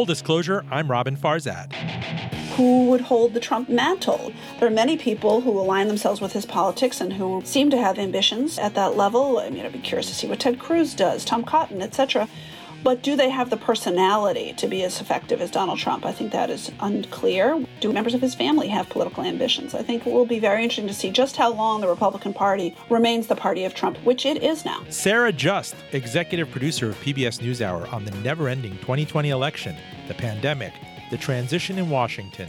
Full disclosure, I'm Robin Farzad. Who would hold the Trump mantle? There are many people who align themselves with his politics and who seem to have ambitions at that level. I mean, I'd be curious to see what Ted Cruz does, Tom Cotton, etc. But do they have the personality to be as effective as Donald Trump? I think that is unclear. Do members of his family have political ambitions? I think it will be very interesting to see just how long the Republican Party remains the party of Trump, which it is now. Sara Just, executive producer of PBS NewsHour on the never ending 2020 election, the pandemic, the transition in Washington,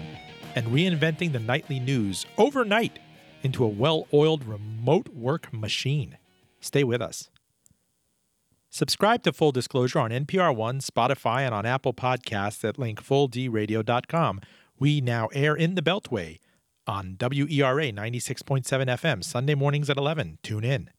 and reinventing the nightly news overnight into a well oiled remote work machine. Stay with us. Subscribe to Full Disclosure on NPR One, Spotify, and on Apple Podcasts at link fulldradio.com. We now air in the Beltway on WERA 96.7 FM, Sunday mornings at 11. Tune in.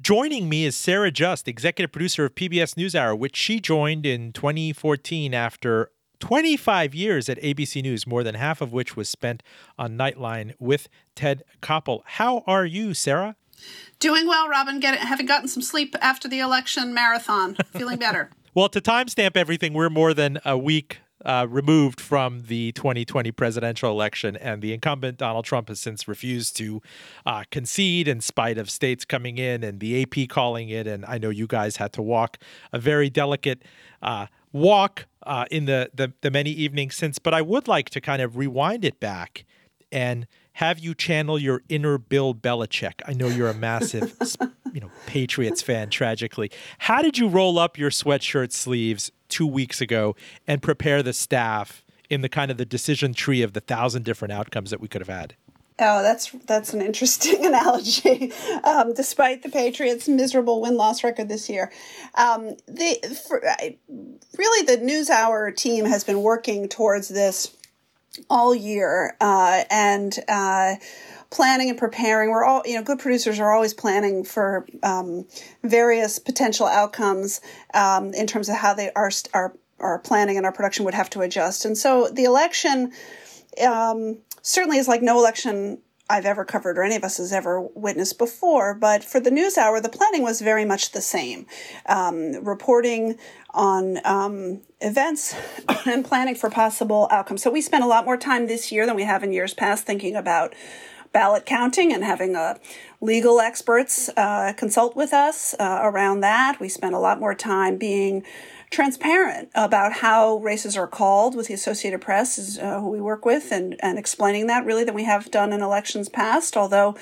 Joining me is Sara Just, executive producer of PBS NewsHour, which she joined in 2014 after 25 years at ABC News, more than half of which was spent on Nightline with Ted Koppel. How are you, Sara? Doing well, Robin. Get, having gotten some sleep after the election marathon. Feeling better. well, to timestamp everything, we're more than a week uh, removed from the 2020 presidential election, and the incumbent Donald Trump has since refused to uh, concede in spite of states coming in and the AP calling it. And I know you guys had to walk a very delicate uh, walk uh, in the, the the many evenings since. But I would like to kind of rewind it back and have you channel your inner Bill Belichick. I know you're a massive, you know, Patriots fan. Tragically, how did you roll up your sweatshirt sleeves two weeks ago and prepare the staff in the kind of the decision tree of the thousand different outcomes that we could have had? Oh, that's that's an interesting analogy. Um, despite the Patriots' miserable win loss record this year, um, the for, really the NewsHour team has been working towards this all year, uh, and uh, planning and preparing. We're all, you know, good producers are always planning for um, various potential outcomes um, in terms of how they are our our planning and our production would have to adjust. And so the election um, certainly is like no election I've ever covered or any of us has ever witnessed before. But for the NewsHour, the planning was very much the same. Um, reporting on um, events and planning for possible outcomes. So we spent a lot more time this year than we have in years past thinking about ballot counting and having uh, legal experts uh, consult with us uh, around that. We spent a lot more time being transparent about how races are called with the Associated Press, is, uh, who we work with, and, and explaining that really than we have done in elections past, although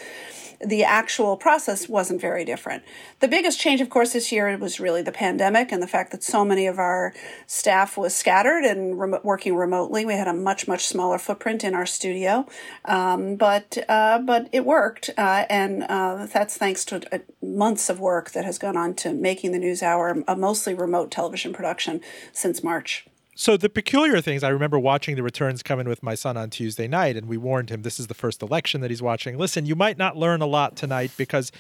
the actual process wasn't very different. The biggest change, of course, this year was really the pandemic and the fact that so many of our staff was scattered and working remotely. We had a much much smaller footprint in our studio, um, but uh, but it worked, uh, and uh, that's thanks to uh, months of work that has gone on to making the NewsHour a mostly remote television production since March. So the peculiar things I remember watching the returns come in with my son on Tuesday night, and we warned him this is the first election that he's watching. Listen, you might not learn a lot tonight because,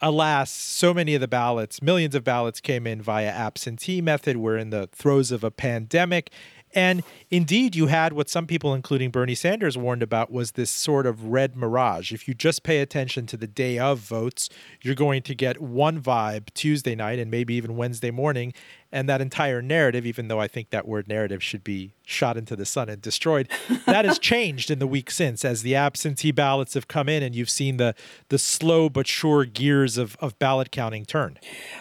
alas, so many of the ballots, millions of ballots, came in via absentee method. We're in the throes of a pandemic, and indeed, you had what some people, including Bernie Sanders, warned about was this sort of red mirage. If you just pay attention to the day of votes, you're going to get one vibe Tuesday night and maybe even Wednesday morning and that entire narrative, even though I think that word narrative should be shot into the sun and destroyed, that has changed in the week since as the absentee ballots have come in and you've seen the the slow but sure gears of, of ballot counting turn.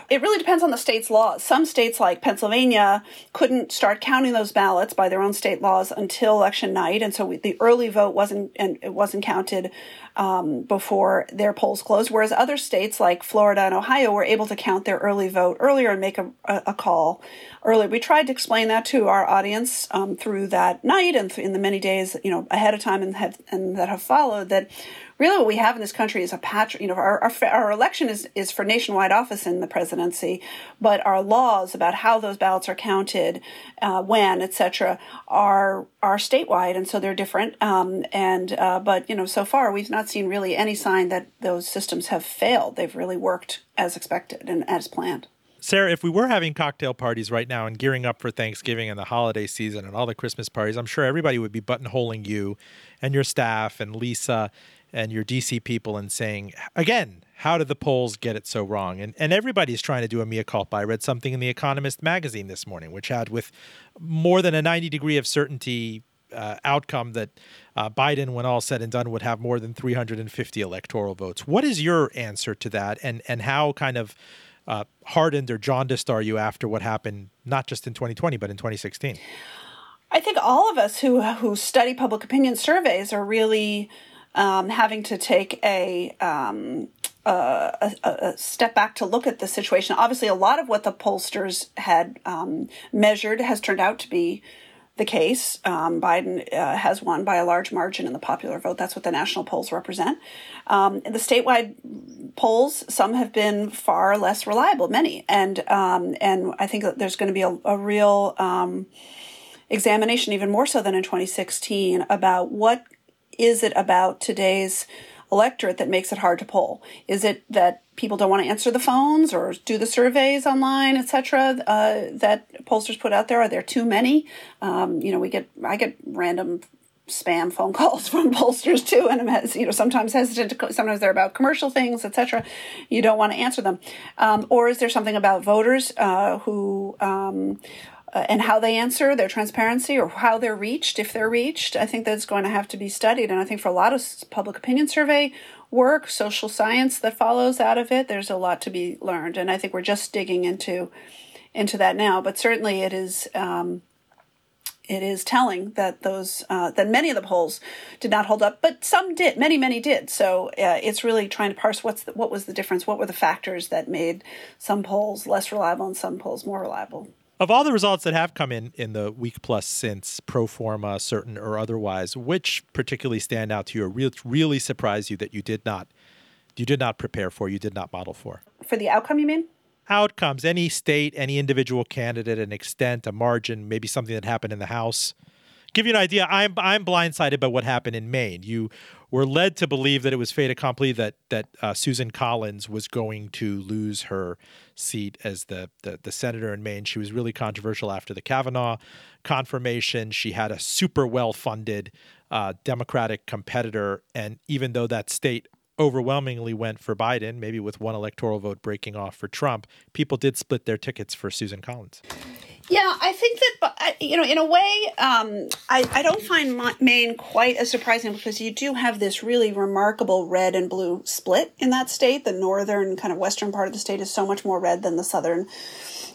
It really depends on the state's laws. Some states like Pennsylvania couldn't start counting those ballots by their own state laws until election night, and so we, the early vote wasn't and it wasn't counted um, before their polls closed, whereas other states like Florida and Ohio were able to count their early vote earlier and make a, a call earlier. We tried to explain that to our audience um, through that night and in the many days, you know, ahead of time and, have, and that have followed that really what we have in this country is a patch. You know, our, our, our election is, is for nationwide office in the presidency, but our laws about how those ballots are counted, uh, when, etc., are are statewide, and so they're different. Um, and uh, but you know, so far we've not seen really any sign that those systems have failed. They've really worked as expected and as planned. Sara, if we were having cocktail parties right now and gearing up for Thanksgiving and the holiday season and all the Christmas parties, I'm sure everybody would be buttonholing you and your staff and Lisa and your DC people and saying, again, how did the polls get it so wrong? And and everybody's trying to do a mea culpa. I read something in the Economist magazine this morning, which had with more than a 90 degree of certainty uh, outcome that uh, Biden, when all said and done, would have more than 350 electoral votes. What is your answer to that, and and how kind of uh, hardened or jaundiced are you after what happened, not just in 2020 but in 2016? I think all of us who who study public opinion surveys are really um, having to take a, um, a, a, step back to look at the situation. Obviously, a lot of what the pollsters had um, measured has turned out to be the case. Um, Biden uh, has won by a large margin in the popular vote. That's what the national polls represent. Um, the statewide polls, some have been far less reliable, many, and um, and I think that there's going to be a, a real um, examination, even more so than in 2016, about what is it about today's electorate that makes it hard to poll? Is it that people don't want to answer the phones or do the surveys online, etc. Uh, that pollsters put out there? Are there too many? Um, you know, we get I get random spam phone calls from pollsters too, and I'm you know sometimes hesitant to. Sometimes they're about commercial things, etc. You don't want to answer them, um, or is there something about voters uh, who um, uh, and how they answer, their transparency, or how they're reached, if they're reached. I think that's going to have to be studied. And I think for a lot of public opinion survey work, social science that follows out of it, there's a lot to be learned. And I think we're just digging into into that now. But certainly, it is. Um, it is telling that those uh, that many of the polls did not hold up, but some did. Many, many did. So uh, it's really trying to parse what's the, what was the difference, what were the factors that made some polls less reliable and some polls more reliable of all the results that have come in in the week plus since pro forma certain or otherwise which particularly stand out to you or really, really surprise you that you did not you did not prepare for you did not model for? For the outcome you mean? Outcomes any state any individual candidate an extent a margin maybe something that happened in the house. Give you an idea i'm i'm blindsided by what happened in maine. You were led to believe that it was fait accompli that that uh, Susan Collins was going to lose her seat as the, the the senator in Maine. She was really controversial after the Kavanaugh confirmation. She had a super well funded uh, Democratic competitor, and even though that state overwhelmingly went for Biden, maybe with one electoral vote breaking off for Trump, people did split their tickets for Susan Collins. Yeah, I think that you know, in a way, um, I I don't find Maine quite as surprising because you do have this really remarkable red and blue split in that state. The northern kind of western part of the state is so much more red than the southern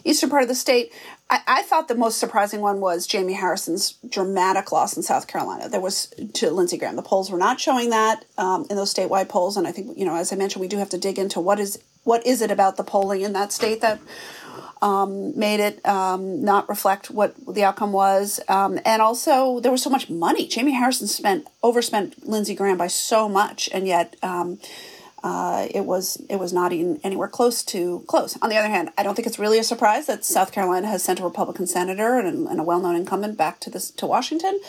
eastern part of the state. I, I thought the most surprising one was Jamie Harrison's dramatic loss in South Carolina. There was to Lindsey Graham. The polls were not showing that um, in those statewide polls, and I think you know, as I mentioned, we do have to dig into what is what is it about the polling in that state that um, made it um, not reflect what the outcome was. Um, and also, there was so much money. Jamie Harrison spent overspent Lindsey Graham by so much, and yet um, uh, it was it was not even anywhere close to close. On the other hand, I don't think it's really a surprise that South Carolina has sent a Republican senator and, and a well known incumbent back to this to Washington.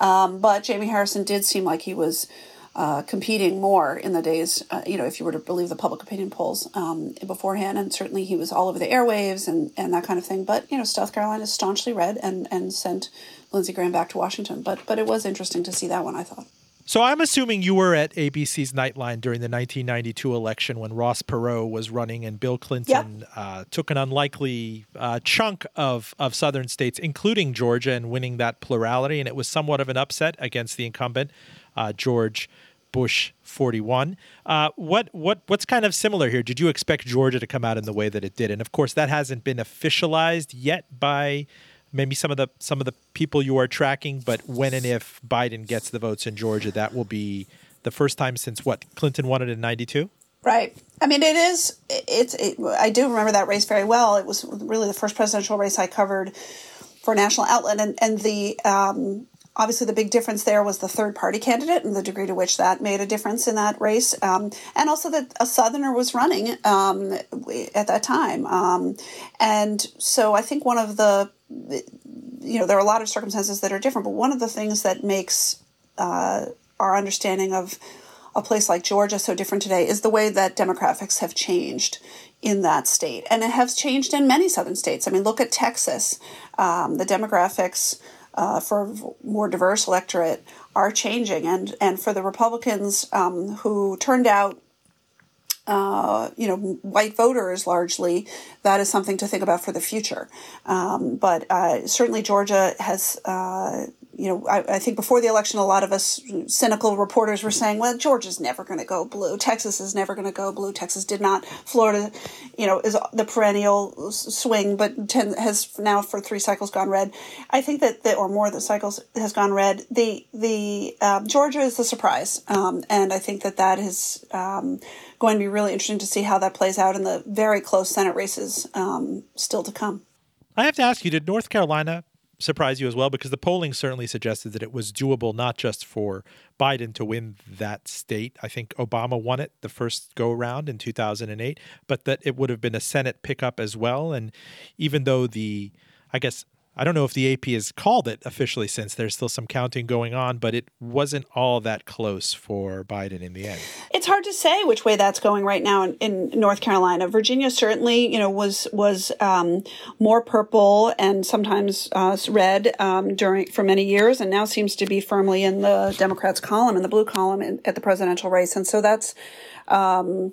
Um, but Jamie Harrison did seem like he was uh, competing more in the days, uh, you know, if you were to believe the public opinion polls um, beforehand. And certainly he was all over the airwaves and, and that kind of thing. But, you know, South Carolina is staunchly red and, and sent Lindsey Graham back to Washington. But, but it was interesting to see that one, I thought. So I'm assuming you were at ABC's Nightline during the 1992 election when Ross Perot was running and Bill Clinton yep. uh, took an unlikely uh, chunk of, of southern states, including Georgia, and winning that plurality. And it was somewhat of an upset against the incumbent, uh, George Bush 41. Uh, what what what's kind of similar here? Did you expect Georgia to come out in the way that it did? And of course, that hasn't been officialized yet by maybe some of the some of the people you are tracking. But when and if Biden gets the votes in Georgia, that will be the first time since what Clinton won it in '92. Right. I mean, it is. It's. It, I do remember that race very well. It was really the first presidential race I covered for a national outlet, and and the um, obviously the big difference there was the third party candidate and the degree to which that made a difference in that race. Um, and also that a southerner was running um, at that time. Um, and so i think one of the you know there are a lot of circumstances that are different but one of the things that makes uh, our understanding of a place like georgia so different today is the way that demographics have changed in that state. And it has changed in many southern states. I mean look at texas. Um, the demographics uh, for a more diverse electorate are changing. And, and for the Republicans um, who turned out uh, you know, white voters largely, that is something to think about for the future. Um, but uh, certainly Georgia has uh, you know, I, I, think before the election, a lot of us cynical reporters were saying, well, Georgia's never going to go blue. Texas is never going to go blue. Texas did not. Florida, you know, is the perennial swing, but ten, has now for three cycles gone red. I think that, the, or more the cycles has gone red. The, the, um, Georgia is the surprise. Um, and I think that that is, um, going to be really interesting to see how that plays out in the very close Senate races, um, still to come. I have to ask you, did North Carolina surprise you as well because the polling certainly suggested that it was doable not just for Biden to win that state. I think Obama won it the first go around in 2008, but that it would have been a Senate pickup as well. And even though the, I guess, I don't know if the AP has called it officially since there's still some counting going on, but it wasn't all that close for Biden in the end. It's hard to say which way that's going right now in, in North Carolina. Virginia certainly, you know, was was um, more purple and sometimes uh, red um, during for many years, and now seems to be firmly in the Democrats' column in the blue column in, at the presidential race, and so that's. Um,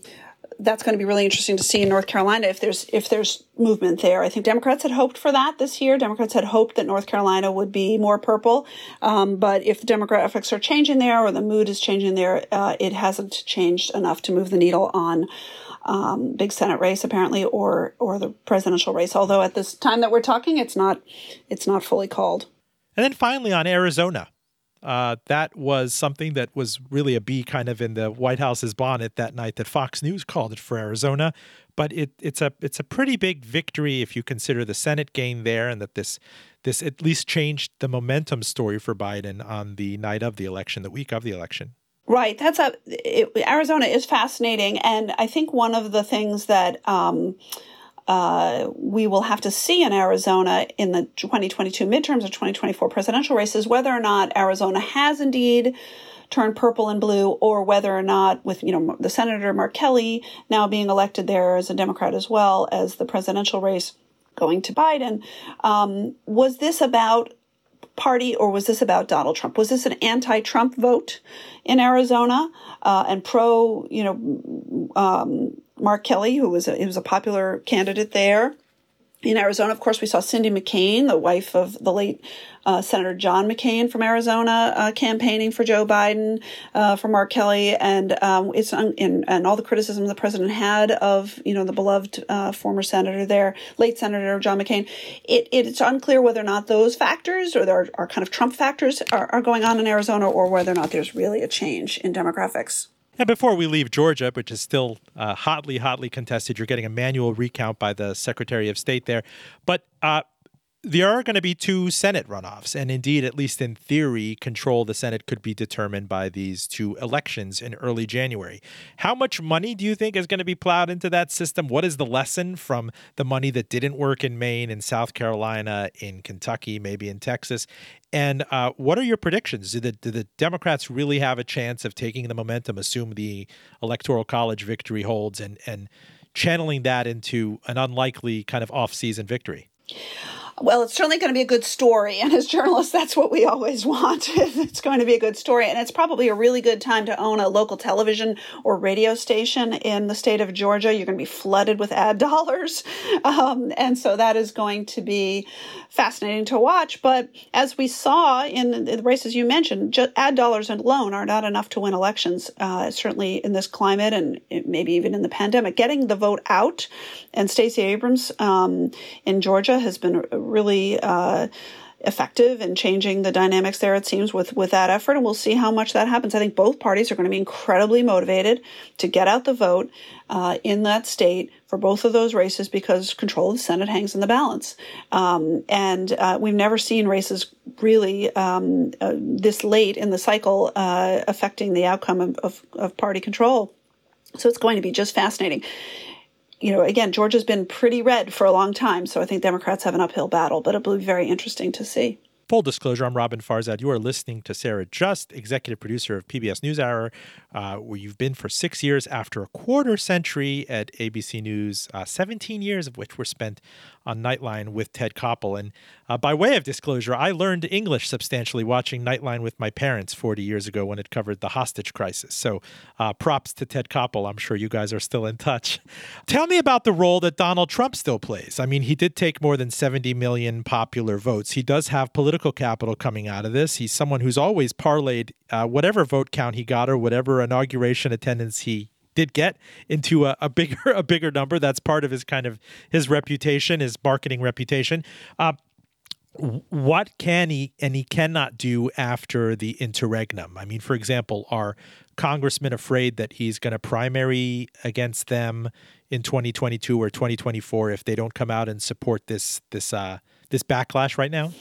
that's going to be really interesting to see in North Carolina if there's if there's movement there. I think Democrats had hoped for that this year. Democrats had hoped that North Carolina would be more purple, um, but if the demographics are changing there or the mood is changing there, uh, it hasn't changed enough to move the needle on. Um, big Senate race apparently, or or the presidential race. Although at this time that we're talking, it's not it's not fully called. And then finally on Arizona, uh, that was something that was really a bee kind of in the White House's bonnet that night that Fox News called it for Arizona. But it, it's a it's a pretty big victory if you consider the Senate gain there and that this this at least changed the momentum story for Biden on the night of the election, the week of the election. Right. That's a it, Arizona is fascinating, and I think one of the things that. Um, uh, we will have to see in Arizona in the 2022 midterms or 2024 presidential races whether or not Arizona has indeed turned purple and blue, or whether or not, with you know the Senator Mark Kelly now being elected there as a Democrat as well as the presidential race going to Biden, um, was this about party or was this about Donald Trump? Was this an anti-Trump vote in Arizona uh, and pro, you know, um, Mark Kelly, who was a, he was a popular candidate there. In Arizona, of course, we saw Cindy McCain, the wife of the late uh, Senator John McCain from Arizona, uh, campaigning for Joe Biden, uh, for Mark Kelly, and um, it's un- in, and all the criticism the president had of you know the beloved uh, former senator there, late Senator John McCain. It, it's unclear whether or not those factors or there are, are kind of Trump factors are, are going on in Arizona, or whether or not there's really a change in demographics. And before we leave Georgia, which is still uh, hotly, hotly contested, you're getting a manual recount by the Secretary of State there. But uh, there are going to be two Senate runoffs. And indeed, at least in theory, control of the Senate could be determined by these two elections in early January. How much money do you think is going to be plowed into that system? What is the lesson from the money that didn't work in Maine, in South Carolina, in Kentucky, maybe in Texas? And uh, what are your predictions? Do the, do the Democrats really have a chance of taking the momentum, assume the Electoral College victory holds, and, and channeling that into an unlikely kind of off season victory? Well, it's certainly going to be a good story. And as journalists, that's what we always want. it's going to be a good story. And it's probably a really good time to own a local television or radio station in the state of Georgia. You're going to be flooded with ad dollars. Um, and so that is going to be fascinating to watch. But as we saw in the races you mentioned, just ad dollars alone are not enough to win elections, uh, certainly in this climate and maybe even in the pandemic. Getting the vote out, and Stacey Abrams um, in Georgia has been really uh, effective in changing the dynamics there, it seems, with, with that effort. And we'll see how much that happens. I think both parties are going to be incredibly motivated to get out the vote uh, in that state for both of those races because control of the Senate hangs in the balance. Um, and uh, we've never seen races really um, uh, this late in the cycle uh, affecting the outcome of, of, of party control. So it's going to be just fascinating you know, again, Georgia's been pretty red for a long time, so I think Democrats have an uphill battle, but it'll be very interesting to see. Full disclosure, I'm Robin Farzad. You are listening to Sara Just, executive producer of PBS NewsHour, uh, where you've been for six years after a quarter century at ABC News, uh, 17 years of which were spent on Nightline with Ted Koppel. And uh, by way of disclosure, I learned English substantially watching Nightline with my parents 40 years ago when it covered the hostage crisis. So uh, props to Ted Koppel. I'm sure you guys are still in touch. Tell me about the role that Donald Trump still plays. I mean, he did take more than 70 million popular votes. He does have political capital coming out of this. He's someone who's always parlayed uh, whatever vote count he got or whatever inauguration attendance he did get into a, a, bigger a bigger number. That's part of his kind of his reputation, his marketing reputation. Uh, what can he and he cannot do after the interregnum? I mean, for example, are congressmen afraid that he's going to primary against them in 2022 or 2024 if they don't come out and support this this uh, this backlash right now?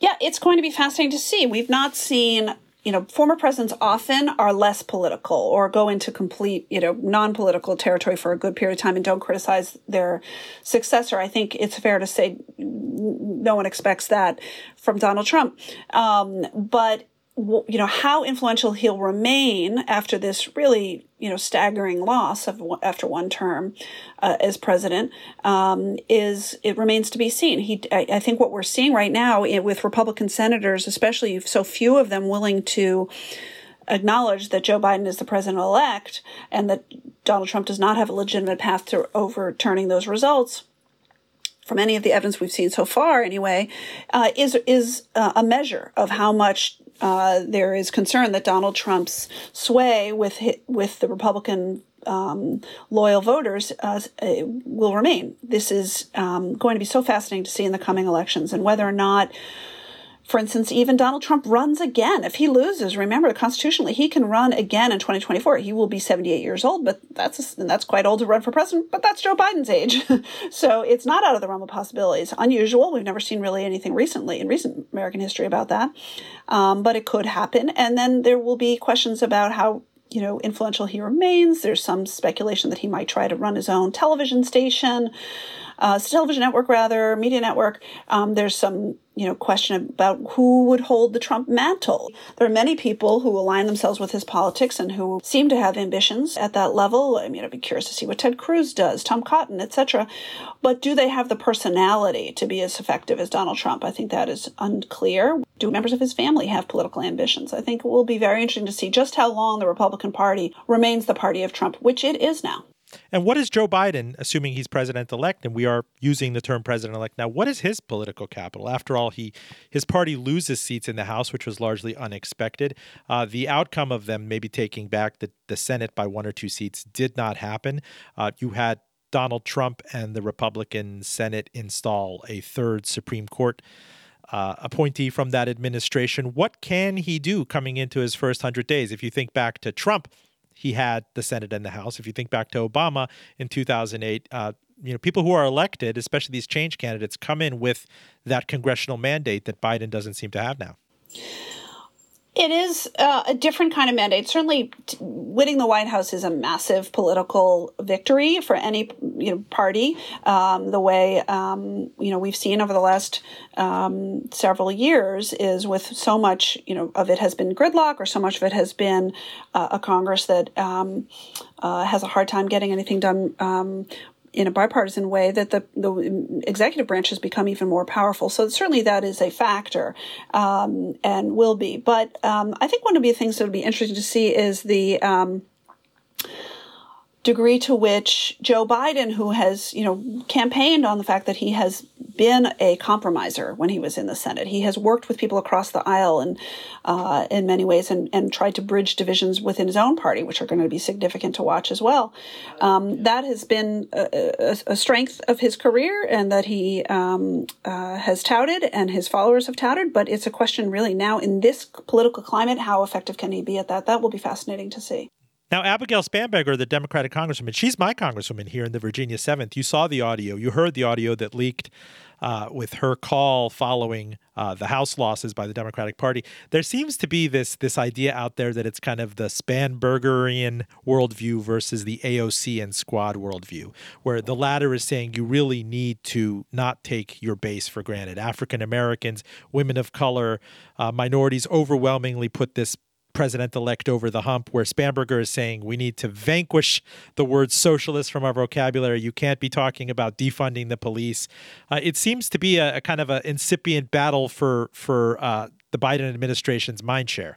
Yeah, it's going to be fascinating to see. We've not seen you know, former presidents often are less political or go into complete, you know, non-political territory for a good period of time and don't criticize their successor. I think it's fair to say no one expects that from Donald Trump. Um, but you know how influential he'll remain after this really you know staggering loss of after one term uh, as president um, is it remains to be seen. He I, I think what we're seeing right now with Republican senators, especially so few of them willing to acknowledge that Joe Biden is the president elect and that Donald Trump does not have a legitimate path to overturning those results from any of the evidence we've seen so far, anyway, uh, is is uh, a measure of how much uh, there is concern that Donald Trump's sway with with the Republican um, loyal voters uh, will remain. This is um, going to be so fascinating to see in the coming elections, and whether or not for instance, even Donald Trump runs again. If he loses, remember constitutionally, he can run again in 2024. He will be 78 years old, but that's that's quite old to run for president. But that's Joe Biden's age, so it's not out of the realm of possibilities. Unusual. We've never seen really anything recently in recent American history about that, um, but it could happen. And then there will be questions about how you know influential he remains. There's some speculation that he might try to run his own television station uh, television network, rather, media network. Um, there's some, you know, question about who would hold the Trump mantle. There are many people who align themselves with his politics and who seem to have ambitions at that level. I mean, I'd be curious to see what Ted Cruz does, Tom Cotton, etc. But do they have the personality to be as effective as Donald Trump? I think that is unclear. Do members of his family have political ambitions? I think it will be very interesting to see just how long the Republican Party remains the party of Trump, which it is now. And what is Joe Biden, assuming he's president elect, and we are using the term president elect now, what is his political capital? After all, he his party loses seats in the House, which was largely unexpected. Uh, the outcome of them maybe taking back the, the Senate by one or two seats did not happen. Uh, you had Donald Trump and the Republican Senate install a third Supreme Court. Uh, appointee from that administration. What can he do coming into his first 100 days? If you think back to Trump, he had the Senate and the House. If you think back to Obama in 2008, uh, you know, people who are elected, especially these change candidates, come in with that congressional mandate that Biden doesn't seem to have now. It is uh, a different kind of mandate. Certainly, t- winning the White House is a massive political victory for any you know party. Um, the way um, you know we've seen over the last um, several years is with so much you know of it has been gridlock, or so much of it has been uh, a Congress that um, uh, has a hard time getting anything done um, in a bipartisan way that the, the executive branch has become even more powerful. So certainly that is a factor um, and will be. But um, I think one of the things that would be interesting to see is the um, degree to which Joe Biden, who has, you know, campaigned on the fact that he has been a compromiser when he was in the Senate. He has worked with people across the aisle and uh, in many ways and, and tried to bridge divisions within his own party, which are going to be significant to watch as well. Um, that has been a, a, a, strength of his career and that he um, uh, has touted and his followers have touted. But it's a question really now in this political climate, how effective can he be at that? That will be fascinating to see. Now, Abigail Spanberger, the Democratic Congresswoman, she's my Congresswoman here in the Virginia 7th. You saw the audio, you heard the audio that leaked uh, with her call following uh, the House losses by the Democratic Party. There seems to be this this idea out there that it's kind of the Spanbergerian worldview versus the AOC and Squad worldview, where the latter is saying you really need to not take your base for granted. African Americans, women of color, uh, minorities overwhelmingly put this president elect over the hump, where Spanberger is saying we need to vanquish the word socialist from our vocabulary. You can't be talking about defunding the police. Uh, it seems to be a, a kind of an incipient battle for for uh, the Biden administration's mindshare.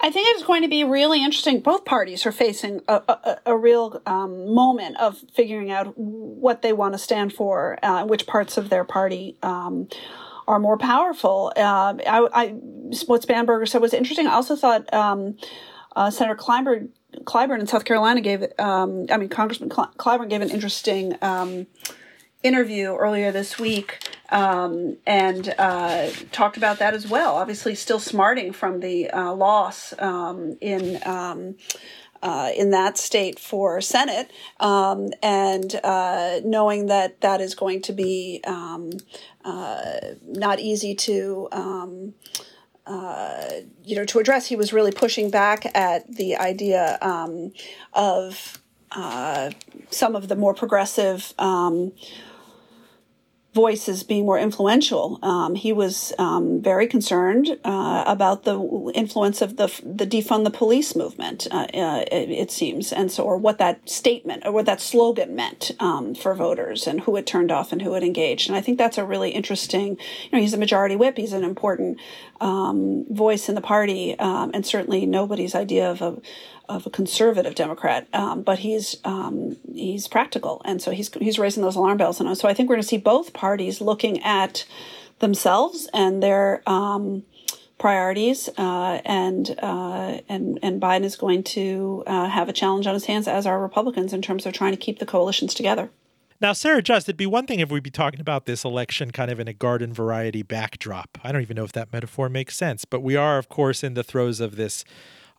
I think it's going to be really interesting. Both parties are facing a, a, a real um, moment of figuring out what they want to stand for, uh, which parts of their party um, are more powerful. Uh, I, I, what Spanberger said was interesting. I also thought um, uh, Senator Clyburn, Clyburn in South Carolina gave, um, I mean, Congressman Clyburn gave an interesting um, interview earlier this week um, and uh, talked about that as well. Obviously, still smarting from the uh, loss um, in. Um, uh, in that state for Senate, um, and uh, knowing that that is going to be um, uh, not easy to. Um, uh, you know, to address, he was really pushing back at the idea um, of uh, some of the more progressive um, voices being more influential. Um, he was um, very concerned uh, about the influence of the the defund the police movement. Uh, uh, it, it, seems, and so or what that statement or what that slogan meant um, for voters and who it turned off and who it engaged. And I think that's a really interesting. You know, he's a majority whip. He's an important um, voice in the party, um, and certainly nobody's idea of a of a conservative Democrat, um, but he's um, he's practical, and so he's he's raising those alarm bells. And so I think we're going to see both parties looking at themselves and their um, priorities, uh, and uh, and and Biden is going to uh, have a challenge on his hands, as are Republicans, in terms of trying to keep the coalitions together. Now, Sara Just, it'd be one thing if we'd be talking about this election kind of in a garden variety backdrop. I don't even know if that metaphor makes sense, but we are, of course, in the throes of this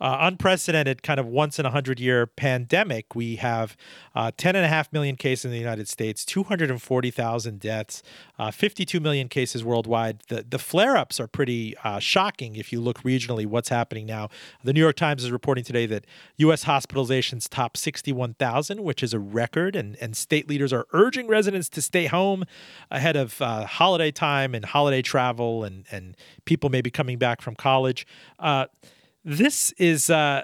uh, unprecedented kind of once in a hundred year pandemic. We have uh, 10.5 million cases in the United States, 240,000 deaths, uh, 52 million cases worldwide. The, the flare ups are pretty uh, shocking if you look regionally what's happening now. The New York Times is reporting today that U.S. hospitalizations top 61,000, which is a record, and, and state leaders are urging residents to stay home ahead of uh, holiday time and holiday travel, and, and people may be coming back from college. Uh, this is uh,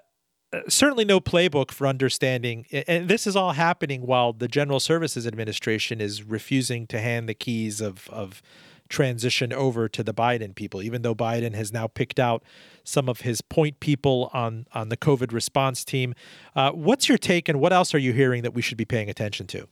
uh, certainly no playbook for understanding. And this is all happening while the General Services Administration is refusing to hand the keys of, of transition over to the Biden people, even though Biden has now picked out some of his point people on, on the COVID response team. Uh, what's your take, and what else are you hearing that we should be paying attention to?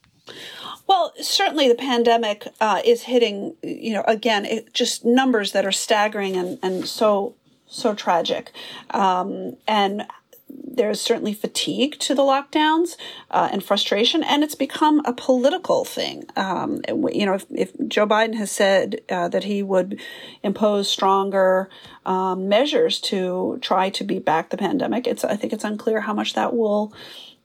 Well, certainly the pandemic uh, is hitting, you know, again, it, just numbers that are staggering and, and so so tragic. Um, and there's certainly fatigue to the lockdowns uh, and frustration, and it's become a political thing. Um, you know, if, if, Joe Biden has said uh, that he would impose stronger um, measures to try to beat back the pandemic, it's I think it's unclear how much that will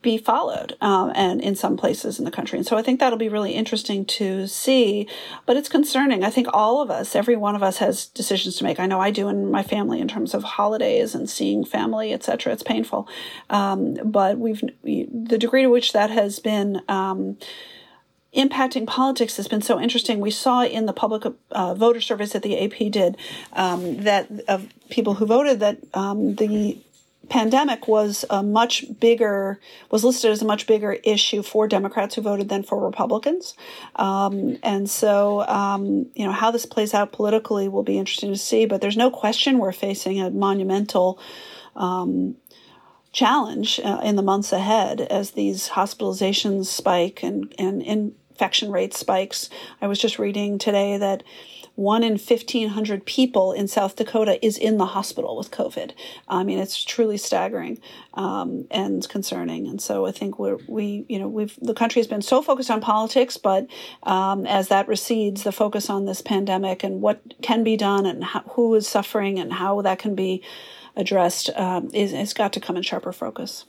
be followed um, and in some places in the country. And so I think that'll be really interesting to see, but it's concerning. I think all of us, every one of us has decisions to make. I know I do in my family in terms of holidays and seeing family, etc. It's painful. Um, but we've, we, the degree to which that has been, um, impacting politics has been so interesting. We saw in the public uh, voter service that the AP did um, that of people who voted that um, the pandemic was a much bigger was listed as a much bigger issue for Democrats who voted than for Republicans, um, and so um, you know how this plays out politically will be interesting to see. But there's no question we're facing a monumental. Um, challenge uh, in the months ahead as these hospitalizations spike and, and infection rate spikes. I was just reading today that one in 1,500 people in South Dakota is in the hospital with COVID. I mean, it's truly staggering um, and concerning. And so I think we're, we, you know, we've, the country has been so focused on politics, but um, as that recedes, the focus on this pandemic and what can be done and how, who is suffering and how that can be addressed um, is, has got to come in sharper focus.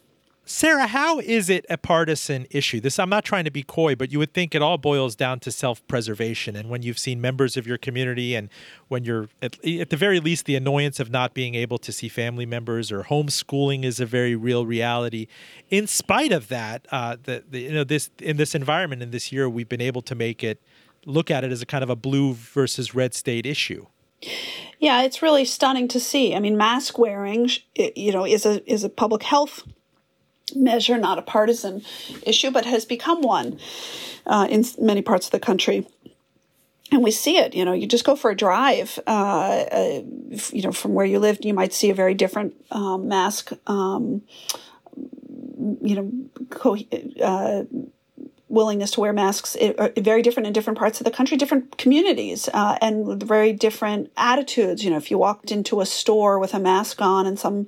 Sara, how is it a partisan issue? This I'm not trying to be coy, but you would think it all boils down to self-preservation. And when you've seen members of your community, and when you're at, at the very least the annoyance of not being able to see family members, or homeschooling is a very real reality. In spite of that, uh, the, the you know this in this environment in this year, we've been able to make it look at it as a kind of a blue versus red state issue. Yeah, it's really stunning to see. I mean, mask wearing, you know, is a is a public health measure, not a partisan issue, but has become one uh, in many parts of the country. And we see it, you know, you just go for a drive, uh, uh, you know, from where you live, you might see a very different um, mask, um, you know, co- uh, willingness to wear masks uh, very different in different parts of the country, different communities, uh, and very different attitudes. You know, if you walked into a store with a mask on, in some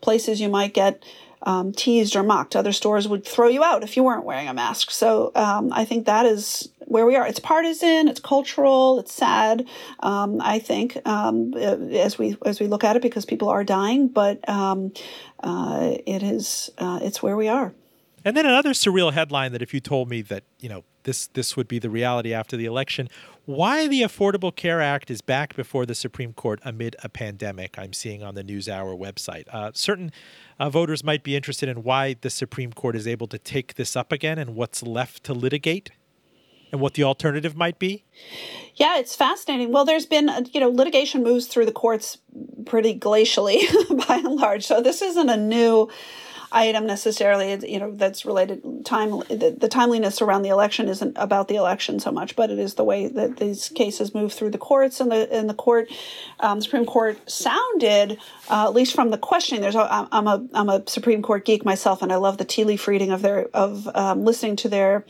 places you might get um, teased or mocked. Other stores would throw you out if you weren't wearing a mask. So um, I think that is where we are. It's partisan, it's cultural, it's sad. Um, I think um, as we as we look at it, because people are dying, but um, uh, it is uh, it's where we are. And then another surreal headline that if you told me that you know this this would be the reality after the election, why the Affordable Care Act is back before the Supreme Court amid a pandemic. I'm seeing on the NewsHour website. Uh, certain uh, voters might be interested in why the Supreme Court is able to take this up again and what's left to litigate and what the alternative might be? Yeah, it's fascinating. Well, there's been, you know, litigation moves through the courts pretty glacially by and large. So this isn't a new item necessarily you know that's related time the, the, timeliness around the election isn't about the election so much but it is the way that these cases move through the courts and the in the court um, supreme court sounded uh, at least from the questioning. There's a, i'm a i'm a supreme court geek myself and i love the tea leaf reading of their of um, listening to their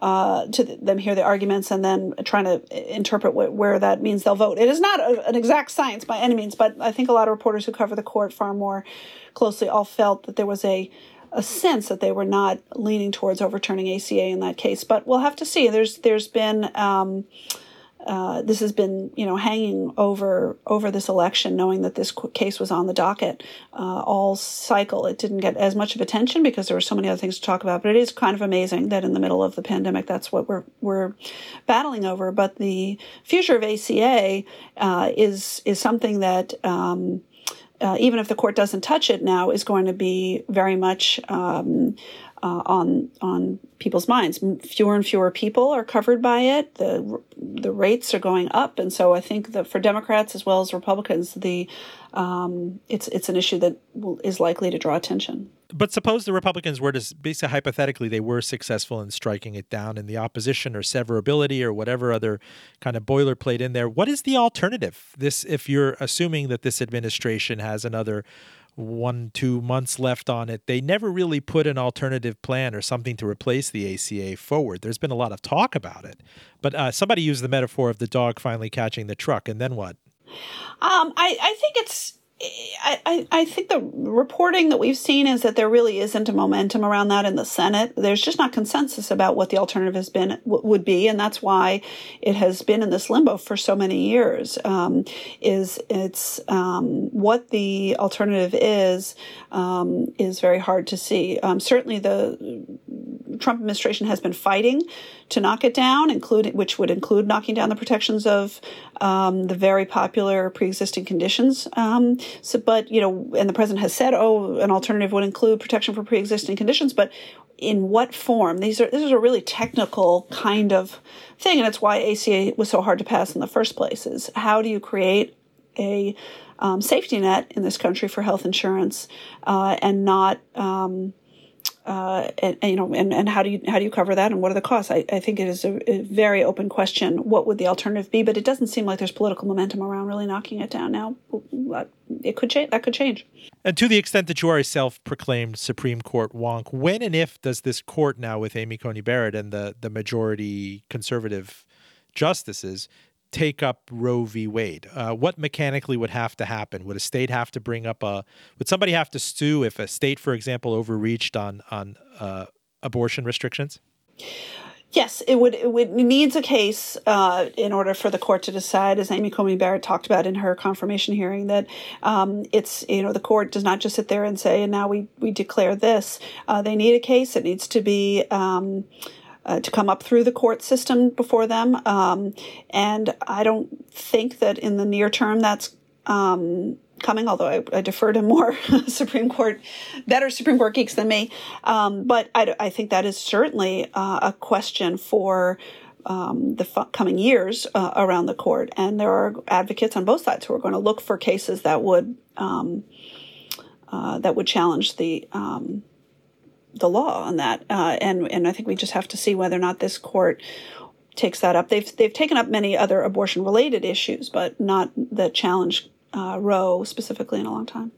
uh, to them hear the arguments and then trying to interpret wh- where that means they'll vote. It is not a, an exact science by any means, but I think a lot of reporters who cover the court far more closely all felt that there was a a sense that they were not leaning towards overturning ACA in that case. But we'll have to see. There's there's been um, uh, this has been you know hanging over over this election, knowing that this case was on the docket uh, all cycle. It didn't get as much of attention because there were so many other things to talk about. But it is kind of amazing that in the middle of the pandemic, that's what we're we're battling over. But the future of ACA uh, is is something that. Um, uh, even if the court doesn't touch it now, is going to be very much um, uh, on on people's minds. Fewer and fewer people are covered by it. the The rates are going up, and so I think that for Democrats as well as Republicans, the um, it's it's an issue that will, is likely to draw attention. But suppose the Republicans were to, basically hypothetically, they were successful in striking it down, and the opposition or severability or whatever other kind of boilerplate in there. What is the alternative? This, if you're assuming that this administration has another one, two months left on it. They never really put an alternative plan or something to replace the ACA forward. There's been a lot of talk about it, but uh, somebody used the metaphor of the dog finally catching the truck, and then what? Um, I, I think it's I, I think the reporting that we've seen is that there really isn't a momentum around that in the Senate. There's just not consensus about what the alternative has been would be, and that's why it has been in this limbo for so many years. Um, is it's um, what the alternative is um, is very hard to see. Um, certainly, the Trump administration has been fighting to knock it down, including which would include knocking down the protections of um, the very popular pre-existing conditions. Um, so, but you know, and the president has said, oh, an alternative would include protection for pre-existing conditions, but in what form? These are this is a really technical kind of thing, and it's why ACA was so hard to pass in the first place. Is how do you create a um, safety net in this country for health insurance uh, and not um, uh, and, you know, and, and how do you how do you cover that, and what are the costs? I, I think it is a, a, very open question. What would the alternative be? But it doesn't seem like there's political momentum around really knocking it down now. It could change. That could change. And to the extent that you are a self-proclaimed Supreme Court wonk, when and if does this court now with Amy Coney Barrett and the the majority conservative justices take up Roe v. Wade? Uh, what mechanically would have to happen? Would a state have to bring up a? Would somebody have to sue if a state, for example, overreached on on uh, abortion restrictions? Yes, it would. It would needs a case uh, in order for the court to decide, as Amy Coney Barrett talked about in her confirmation hearing, that um, it's you know the court does not just sit there and say, and now we we declare this. Uh, they need a case. It needs to be. Um, uh, to come up through the court system before them. Um, and I don't think that in the near term that's um, coming, although I, I, defer to more Supreme Court, better Supreme Court geeks than me. Um, but I, I, think that is certainly uh, a question for um, the f- coming years uh, around the court. And there are advocates on both sides who are going to look for cases that would um, uh, that would challenge the um, the law on that. Uh, and and I think we just have to see whether or not this court takes that up. They've they've taken up many other abortion related issues, but not the challenge uh, Roe specifically in a long time.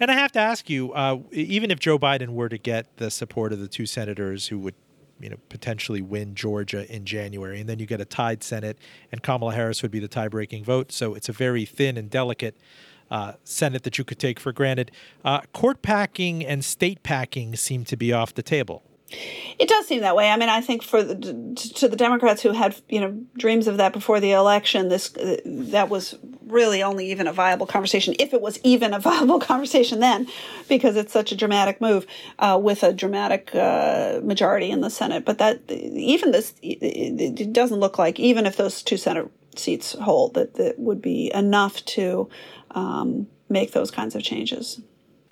And I have to ask you, uh, even if Joe Biden were to get the support of the two senators who would, you know, potentially win Georgia in January, and then you get a tied Senate, and Kamala Harris would be the tie-breaking vote, so it's a very thin and delicate uh, Senate that you could take for granted. Uh, court packing and state packing seem to be off the table. It does seem that way. I mean, I think for the, to the Democrats who had you know dreams of that before the election, this uh, that was really only even a viable conversation, if it was even a viable conversation then, because it's such a dramatic move uh, with a dramatic uh, majority in the Senate. But that even this, it, it doesn't look like even if those two Senate seats hold, that that would be enough to um, make those kinds of changes.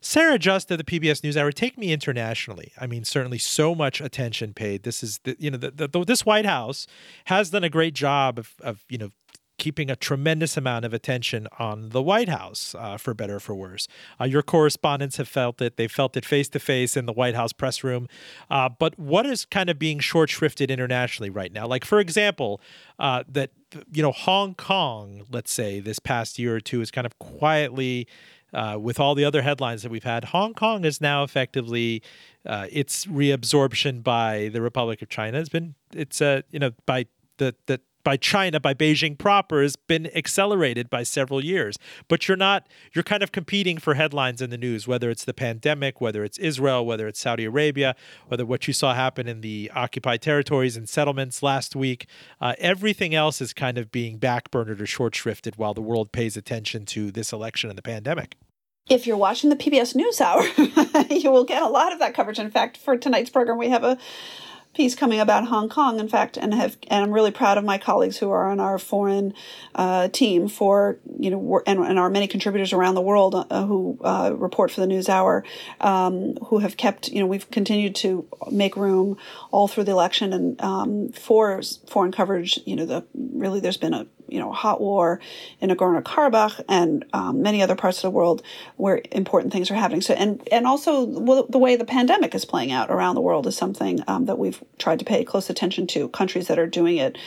Sara Just of the PBS NewsHour, take me internationally. I mean, certainly so much attention paid. This is, the, you know, the, the, this White House has done a great job of, of you know, keeping a tremendous amount of attention on the White House, uh, for better or for worse. Uh, your correspondents have felt it. They felt it face to face in the White House press room. Uh, but what is kind of being short shrifted internationally right now? Like, for example, uh, that, you know, Hong Kong, let's say, this past year or two is kind of quietly uh, with all the other headlines that we've had, Hong Kong is now effectively uh, its reabsorption by the Republic of China has been it's a uh, you know by the the by China, by Beijing proper, has been accelerated by several years. But you're not, you're kind of competing for headlines in the news, whether it's the pandemic, whether it's Israel, whether it's Saudi Arabia, whether what you saw happen in the occupied territories and settlements last week. Uh, everything else is kind of being backburnered or short shrifted while the world pays attention to this election and the pandemic if you're watching the PBS NewsHour, you will get a lot of that coverage. In fact, for tonight's program, we have a piece coming about Hong Kong, in fact, and have and I'm really proud of my colleagues who are on our foreign uh, team for you know and, and our many contributors around the world uh, who uh, report for the NewsHour, um, who have kept you know we've continued to make room all through the election and um, for foreign coverage. You know the really there's been a you know, hot war in Nagorno Karabakh and um, many other parts of the world where important things are happening. So, and and also the way the pandemic is playing out around the world is something um, that we've tried to pay close attention to. Countries that are doing it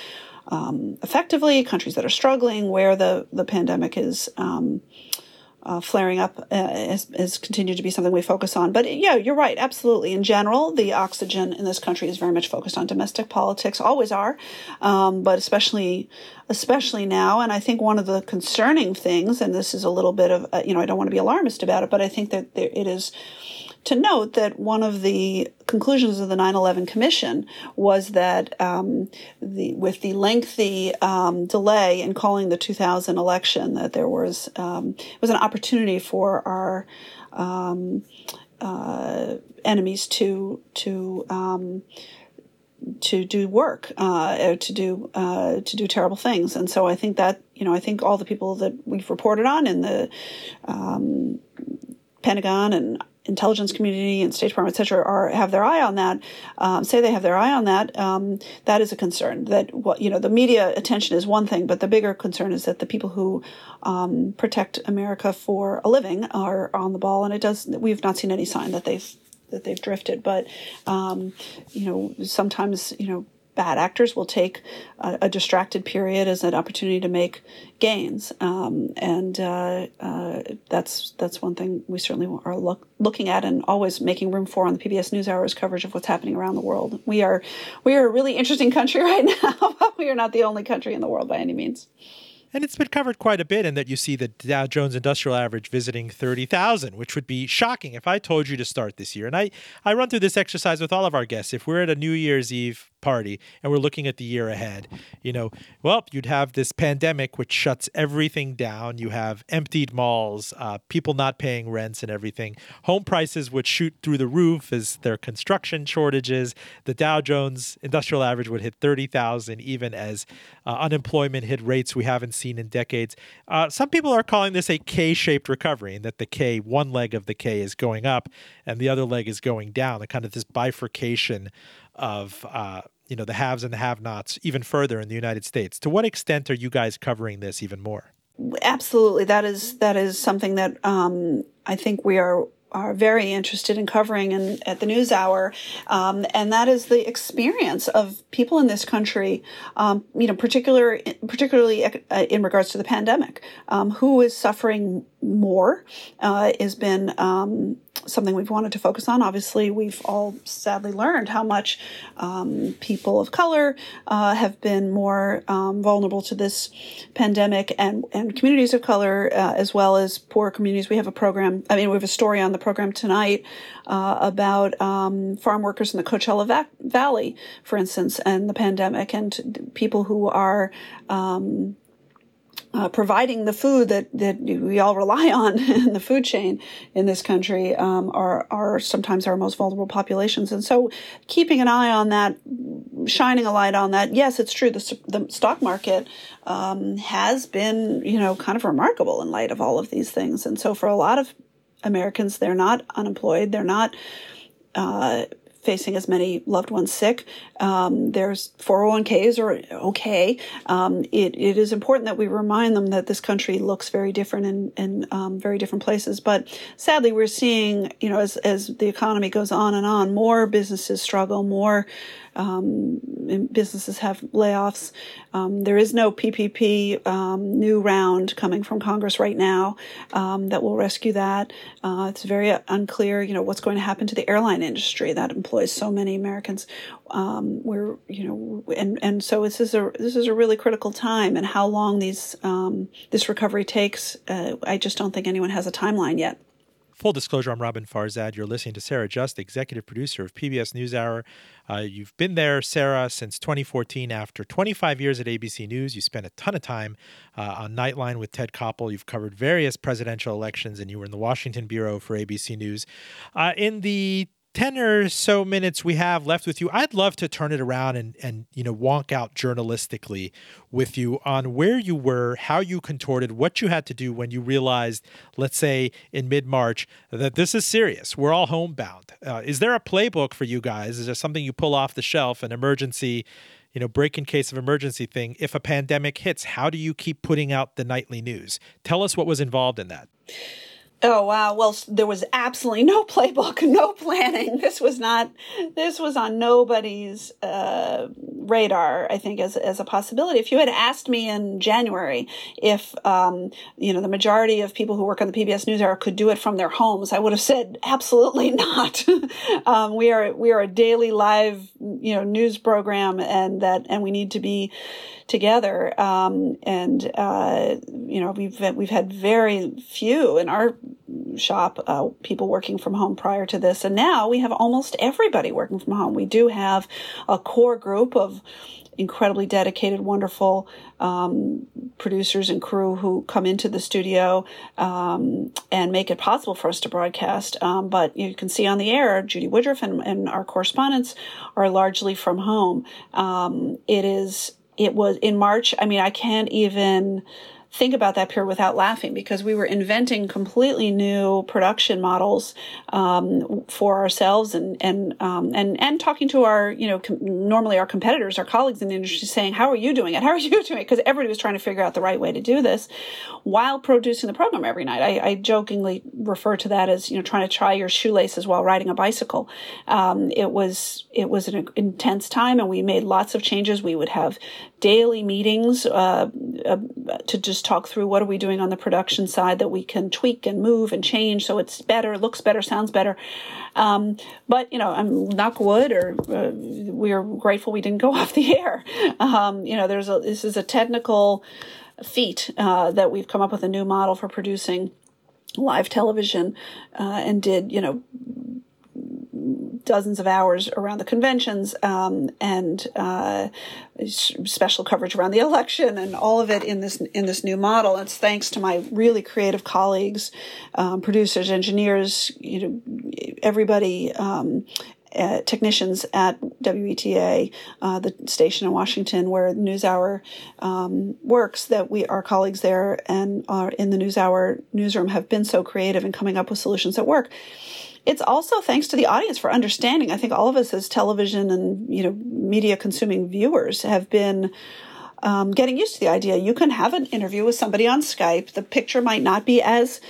um, effectively, countries that are struggling, where the the pandemic is. Uh, flaring up uh, has, has, continued to be something we focus on. But yeah, you're right. Absolutely. In general, the oxygen in this country is very much focused on domestic politics, always are, um, but especially especially now. And I think one of the concerning things, and this is a little bit of, uh, you know, I don't want to be alarmist about it, but I think that there, it is to note that one of the conclusions of the 9/11 Commission was that um, the, with the lengthy um, delay in calling the 2000 election, that there was um, was an opportunity for our um, uh, enemies to to um, to do work, uh, to do uh, to do terrible things, and so I think that you know I think all the people that we've reported on in the um, Pentagon and intelligence community and State Department, et cetera, are have their eye on that, um, say they have their eye on that, um, that is a concern. That what you know, the media attention is one thing, but the bigger concern is that the people who um, protect America for a living are on the ball, and it does. We've not seen any sign that they've that they've drifted, but um, you know, sometimes you know bad actors will take a, a, distracted period as an opportunity to make gains, um, and uh, uh, that's that's one thing we certainly are look, looking at and always making room for on the PBS NewsHour's coverage of what's happening around the world. We are we are a really interesting country right now, but we are not the only country in the world by any means. And it's been covered quite a bit in that you see the Dow Jones Industrial Average visiting 30,000, which would be shocking if I told you to start this year. And I, I run through this exercise with all of our guests. If we're at a New Year's Eve party and we're looking at the year ahead, you know, well, you'd have this pandemic which shuts everything down. You have emptied malls, uh, people not paying rents and everything, home prices would shoot through the roof as there are construction shortages. The Dow Jones Industrial Average would hit 30,000 even as uh, unemployment hit rates we haven't seen in decades. Uh, some people are calling this a K shaped recovery, and that the K, one leg of the K is going up and the other leg is going down, the kind of this bifurcation of uh, you know the haves and the have-nots even further in the United States. To what extent are you guys covering this even more? Absolutely, that is that is something that um, I think we are are very interested in covering in, at the News Hour, um, and that is the experience of people in this country, um, you know, particular, particularly uh, in regards to the pandemic, um, who is suffering more uh, has been um, something we've wanted to focus on. Obviously, we've all sadly learned how much um, people of color uh, have been more um, vulnerable to this pandemic, and and communities of color uh, as well as poor communities. We have a program. I mean, we have a story on the program tonight uh, about um, farm workers in the Coachella Va- Valley, for instance, and the pandemic, and people who are um, uh, providing the food that, that we all rely on in the food chain in this country um, are are sometimes our most vulnerable populations, and so keeping an eye on that, shining a light on that. Yes, it's true. The, the stock market um, has been you know kind of remarkable in light of all of these things, and so for a lot of Americans, they're not unemployed. They're not uh, facing as many loved ones sick. Um, there's 401ks are okay. Um, it, it is important that we remind them that this country looks very different in, in um, very different places. But sadly, we're seeing, you know, as, as the economy goes on and on, more businesses struggle, more um, businesses have layoffs. Um, there is no PPP um, new round coming from Congress right now um, that will rescue that. Uh, it's very unclear, you know, what's going to happen to the airline industry that employs so many Americans. Um, we're, you know, and and so this is a this is a really critical time, and how long these um, this recovery takes, uh, I just don't think anyone has a timeline yet. Full disclosure, I'm Roben Farzad. You're listening to Sara Just, executive producer of PBS NewsHour. Uh, you've been there, Sara, since 2014. After 25 years at ABC News, you spent a ton of time uh, on Nightline with Ted Koppel. You've covered various presidential elections, and you were in the Washington bureau for ABC News. Uh, in the 10 or so minutes we have left with you, I'd love to turn it around and, and you know, wonk out journalistically with you on where you were, how you contorted, what you had to do when you realized, let's say in mid March, that this is serious. We're all homebound. Uh, is there a playbook for you guys? Is there something you pull off the shelf, an emergency? you know, break in case of emergency thing. If a pandemic hits, how do you keep putting out the nightly news? Tell us what was involved in that. Oh wow! Well, there was absolutely no playbook, no planning. This was not. This was on nobody's uh, radar. I think as as a possibility. If you had asked me in January if um, you know the majority of people who work on the PBS NewsHour could do it from their homes, I would have said absolutely not. um, we are we are a daily live you know news program, and that and we need to be together. Um, and uh, you know, we've we've had very few in our shop uh, people working from home prior to this, and now we have almost everybody working from home. We do have a core group of incredibly dedicated, wonderful um, producers and crew who come into the studio um, and make it possible for us to broadcast. Um, but you can see on the air, Judy Woodruff and, and our correspondents are largely from home. Um, it is it was in March. I mean, I can't even think about that period without laughing because we were inventing completely new production models um, for ourselves and and um, and and talking to our you know com- normally our competitors, our colleagues in the industry, saying, "How are you doing it? How are you doing it?" Because everybody was trying to figure out the right way to do this while producing the program every night. I, I jokingly refer to that as you know trying to try your shoelaces while riding a bicycle. Um, it was it was an intense time, and we made lots of changes. We would have daily meetings uh, uh, to just talk through what are we doing on the production side that we can tweak and move and change so it's better, looks better, sounds better. Um, but you know, I'm knock wood, or uh, we are grateful we didn't go off the air. Um, you know, there's a this is a technical feat uh, that we've come up with a new model for producing live television uh, and did you know dozens of hours around the conventions um, and uh, special coverage around the election and all of it in this in this new model. It's thanks to my really creative colleagues, um, producers, engineers, you know, everybody um, uh, technicians at WETA, uh, the station in Washington where NewsHour um, works, that we, our colleagues there and are in the NewsHour newsroom have been so creative in coming up with solutions that work. It's also thanks to the audience for understanding. I think all of us as television and you know media consuming viewers have been um, getting used to the idea you can have an interview with somebody on Skype. The picture might not be as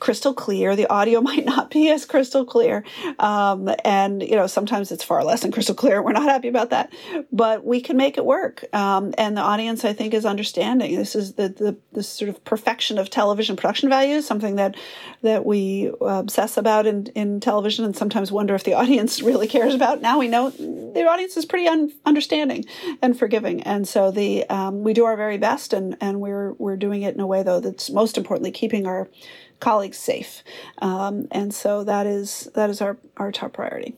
crystal clear. The audio might not be as crystal clear. Um, and, you know, sometimes it's far less than crystal clear. We're not happy about that, but we can make it work. Um, and the audience, I think, is understanding. This is the, the, the sort of perfection of television production values, something that, that we obsess about in, in television and sometimes wonder if the audience really cares about. Now we know the audience is pretty un- understanding and forgiving. And so the, um, we do our very best and, and we're, we're doing it in a way though that's most importantly keeping our colleagues safe. Um, and so that is that is our, our top priority.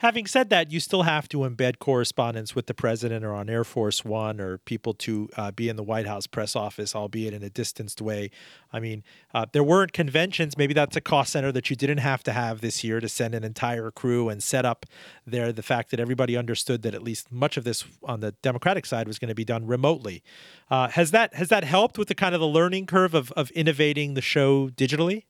Having said that, you still have to embed correspondence with the president or on Air Force One or people to uh, be in the White House press office, albeit in a distanced way. I mean, uh, there weren't conventions. Maybe that's a cost center that you didn't have to have this year to send an entire crew and set up there. The fact that everybody understood that at least much of this on the Democratic side was going to be done remotely. Uh, has that has that helped with the kind of the learning curve of of innovating the show digitally?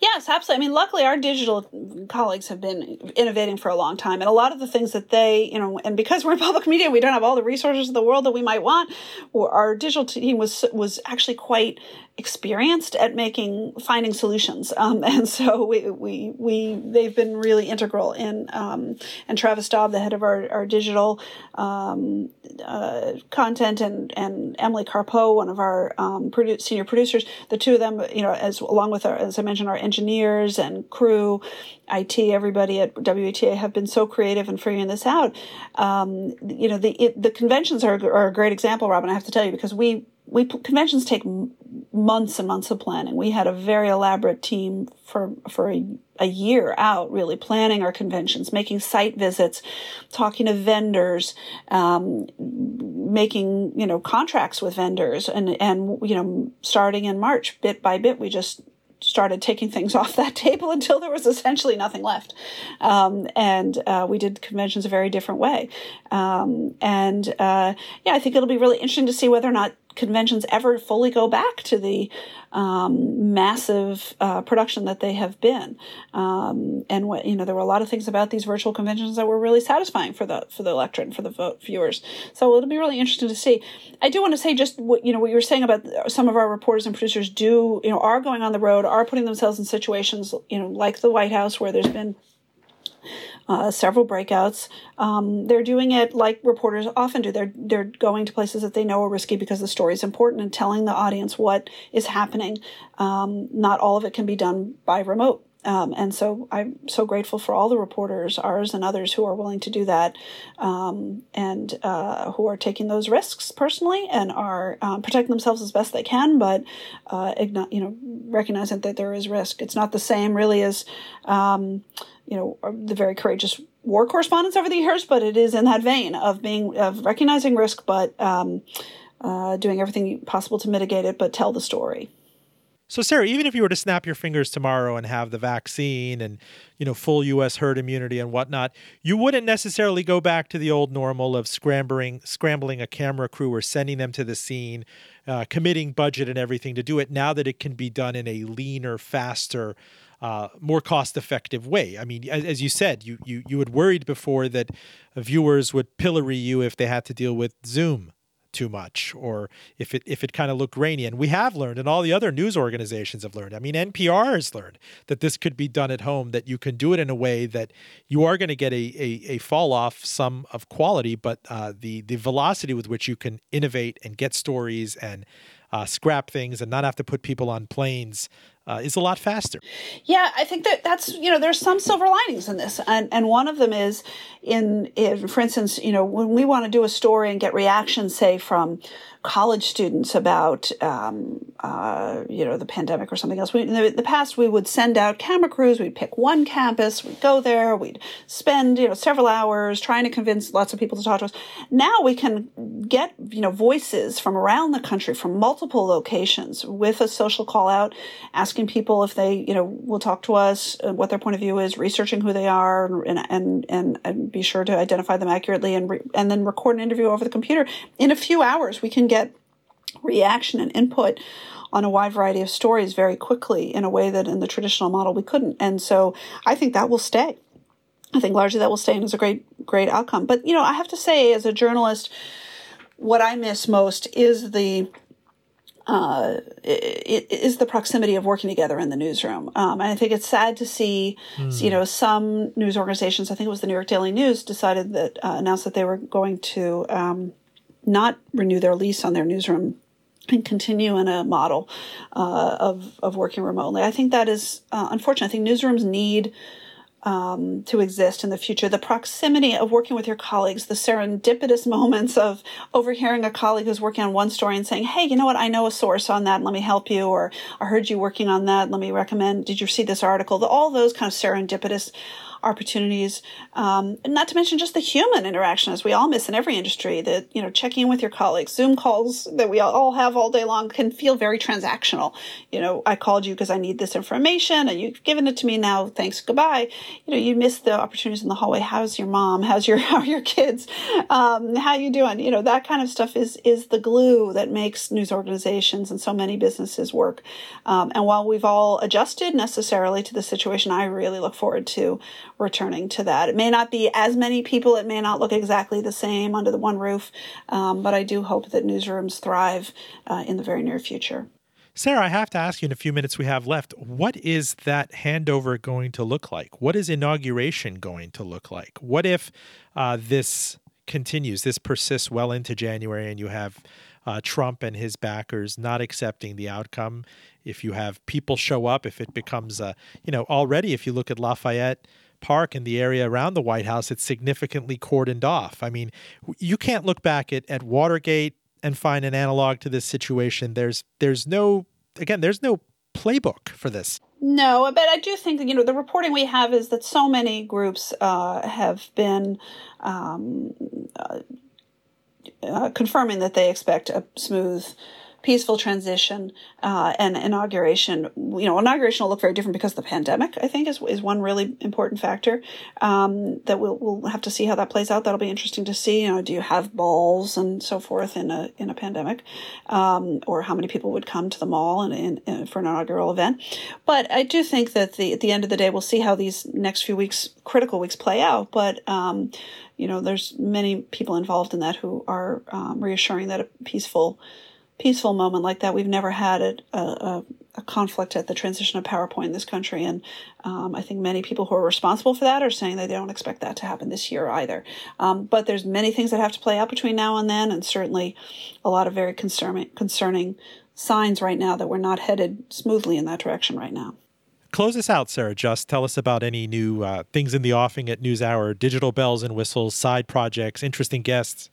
Yes, absolutely. I mean, luckily, our digital colleagues have been innovating for a long time, and a lot of the things that they, you know, and because we're in public media, we don't have all the resources in the world that we might want. Our digital team was was actually quite experienced at making finding solutions, um, and so we, we we they've been really integral in. Um, and Travis Daub, the head of our our digital um, uh, content, and and Emily Carpeaux, one of our um, produ- senior producers, the two of them, you know, as along with our as I mentioned, our engineers and crew, IT, everybody at WETA have been so creative in figuring this out. Um, you know, the it, the conventions are, are a great example, Roben. I have to tell you because we we conventions take months and months of planning. We had a very elaborate team for for a, a, year out, really planning our conventions, making site visits, talking to vendors, um, making you know contracts with vendors, and and you know starting in March, bit by bit, we just started taking things off that table until there was essentially nothing left. Um, and uh, we did conventions a very different way. Um, and uh, yeah, I think it'll be really interesting to see whether or not conventions ever fully go back to the um, massive uh, production that they have been. Um, and what you know, there were a lot of things about these virtual conventions that were really satisfying for the for the electorate and for the vote viewers. So it'll be really interesting to see. I do want to say just what you know what you were saying about some of our reporters and producers do you know are going on the road, are putting themselves in situations you know like the White House where there's been uh, several breakouts. Um, they're doing it like reporters often do. They're they're going to places that they know are risky because the story is important and telling the audience what is happening. Um, not all of it can be done by remote. Um, and so I'm so grateful for all the reporters, ours and others, who are willing to do that, um, and uh, who are taking those risks personally and are um, protecting themselves as best they can, but uh, you know recognizing that there is risk. It's not the same really as um, you know the very courageous war correspondents over the years, but it is in that vein of being of recognizing risk, but um, uh, doing everything possible to mitigate it, but tell the story. So, Sara, even if you were to snap your fingers tomorrow and have the vaccine and you know full U.S. herd immunity and whatnot, you wouldn't necessarily go back to the old normal of scrambling, scrambling a camera crew or sending them to the scene, uh, committing budget and everything to do it. Now that it can be done in a leaner, faster, uh, more cost-effective way. I mean, as, as, you said, you you you had worried before that viewers would pillory you if they had to deal with Zoom too much or if it if it kind of looked grainy and we have learned and all the other news organizations have learned i mean npr has learned that this could be done at home that you can do it in a way that you are going to get a, a, a, fall off some of quality but uh, the the velocity with which you can innovate and get stories and uh, scrap things and not have to put people on planes uh, is a lot faster. Yeah, I think that that's you know there's some silver linings in this, and and one of them is in, in for instance, you know when we want to do a story and get reactions, say from college students about um, uh, you know the pandemic or something else. We, in the, the, past, we would send out camera crews. We'd pick one campus. We'd go there. We'd spend you know several hours trying to convince lots of people to talk to us. Now we can get you know voices from around the country from multiple locations with a social call out, asking people if they you know will talk to us, uh, what their point of view is, researching who they are, and and and, and be sure to identify them accurately, and re- and then record an interview over the computer in a few hours. We can get reaction and input on a wide variety of stories very quickly in a way that in the traditional model we couldn't. And so I think that will stay. I think largely that will stay and is a great, great outcome. But, you know, I have to say, as a journalist, what I miss most is the uh, is the proximity of working together in the newsroom. Um, and I think it's sad to see, mm. you know, some news organizations, I think it was the New York Daily News, decided that, uh, announced that they were going to um, not renew their lease on their newsroom and continue in a model uh, of of working remotely. I think that is uh, unfortunate. I think newsrooms need um, to exist in the future. The proximity of working with your colleagues, the serendipitous moments of overhearing a colleague who's working on one story and saying, "Hey, you know what? I know a source on that. Let me help you," or "I heard you working on that. Let me recommend. Did you see this article?" All those kind of serendipitous opportunities. Um, not to mention just the human interaction, as we all miss in every industry. That you know, checking in with your colleagues, Zoom calls that we all have all day long can feel very transactional. You know, I called you because I need this information, and you've given it to me now. Thanks, goodbye. You know, you miss the opportunities in the hallway. How's your mom? How's your how are your kids? Um, how you doing? You know, that kind of stuff is is the glue that makes news organizations and so many businesses work. Um, and while we've all adjusted necessarily to the situation, I really look forward to returning to that. It may not be as many people, it may not look exactly the same under the one roof, um, but I do hope that newsrooms thrive uh, in the very near future. Sara, I have to ask you in a few minutes we have left, what is that handover going to look like? What is inauguration going to look like? What if uh, this continues, this persists well into January, and you have uh, Trump and his backers not accepting the outcome? If you have people show up, if it becomes, a, you know, already if you look at Lafayette, Park and the area around the White House, it's significantly cordoned off. I mean, you can't look back at, at Watergate and find an analog to this situation. There's there's no again, there's no playbook for this. No, but I do think that you know the reporting we have is that so many groups uh, have been um, uh, uh, confirming that they expect a smooth peaceful transition uh, and inauguration. You know, inauguration will look very different because the pandemic. I think is is one really important factor um, that we'll we'll have to see how that plays out. That'll be interesting to see. You know, do you have balls and so forth in a in a pandemic, um, or how many people would come to the mall and, and, for an inaugural event? But I do think that the at the end of the day, we'll see how these next few weeks, critical weeks, play out. But um, you know, there's many people involved in that who are um, reassuring that a peaceful peaceful moment like that. We've never had a, a, a conflict at the transition of power point in this country. And um, I think many people who are responsible for that are saying that they don't expect that to happen this year either. Um, but there's many things that have to play out between now and then, and certainly a lot of very concerning, concerning signs right now that we're not headed smoothly in that direction right now. Close us out, Sara. Just tell us about any new uh, things in the offing at NewsHour, digital bells and whistles, side projects, interesting guests.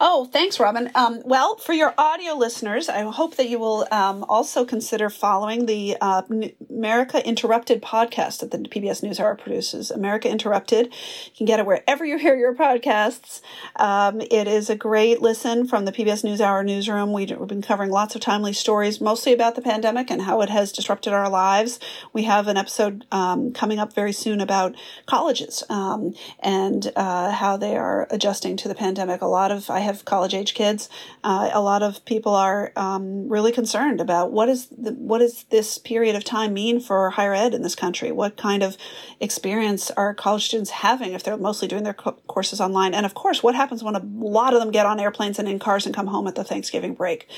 Oh, thanks, Roben. Um, well, for your audio listeners, I hope that you will um, also consider following the uh, America Interrupted podcast that the PBS NewsHour produces. America Interrupted. You can get it wherever you hear your podcasts. Um, it is a great listen from the PBS NewsHour newsroom. We've been covering lots of timely stories, mostly about the pandemic and how it has disrupted our lives. We have an episode um, coming up very soon about colleges um, and uh, how they are adjusting to the pandemic. A lot of I have college age kids. Uh, a lot of people are um, really concerned about what is the, what does this period of time mean for higher ed in this country? What kind of experience are college students having if they're mostly doing their co- courses online? And of course, what happens when a lot of them get on airplanes and in cars and come home at the Thanksgiving break?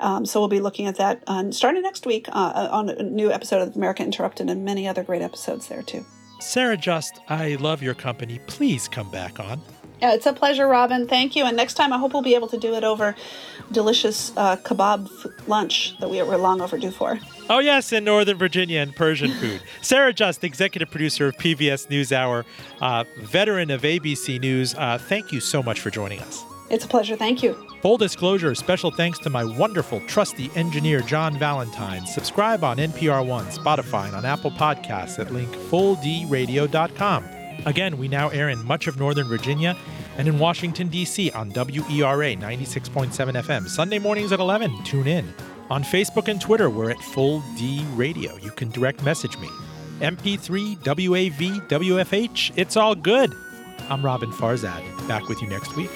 Um, so we'll be looking at that uh, starting next week uh, on a new episode of America Interrupted and many other great episodes there too. Sara Just, I love your company. Please come back on. Yeah, it's a pleasure, Roben. Thank you. And next time, I hope we'll be able to do it over delicious uh, kebab lunch that we were long overdue for. Oh, yes, in Northern Virginia and Persian food. Sara Just, executive producer of PBS NewsHour, uh, veteran of ABC News, uh, thank you so much for joining us. It's a pleasure. Thank you. Full disclosure special thanks to my wonderful, trusty engineer, John Valentine. Subscribe on NPR One, Spotify, and on Apple Podcasts at link fulldradio.com. Again, we now air in much of Northern Virginia and in Washington, D.C. on WERA 96.7 FM. Sunday mornings at 11. Tune in. On Facebook and Twitter, we're at Full D Radio. You can direct message me. MP3, WAV, WFH, it's all good. I'm Roben Farzad. Back with you next week.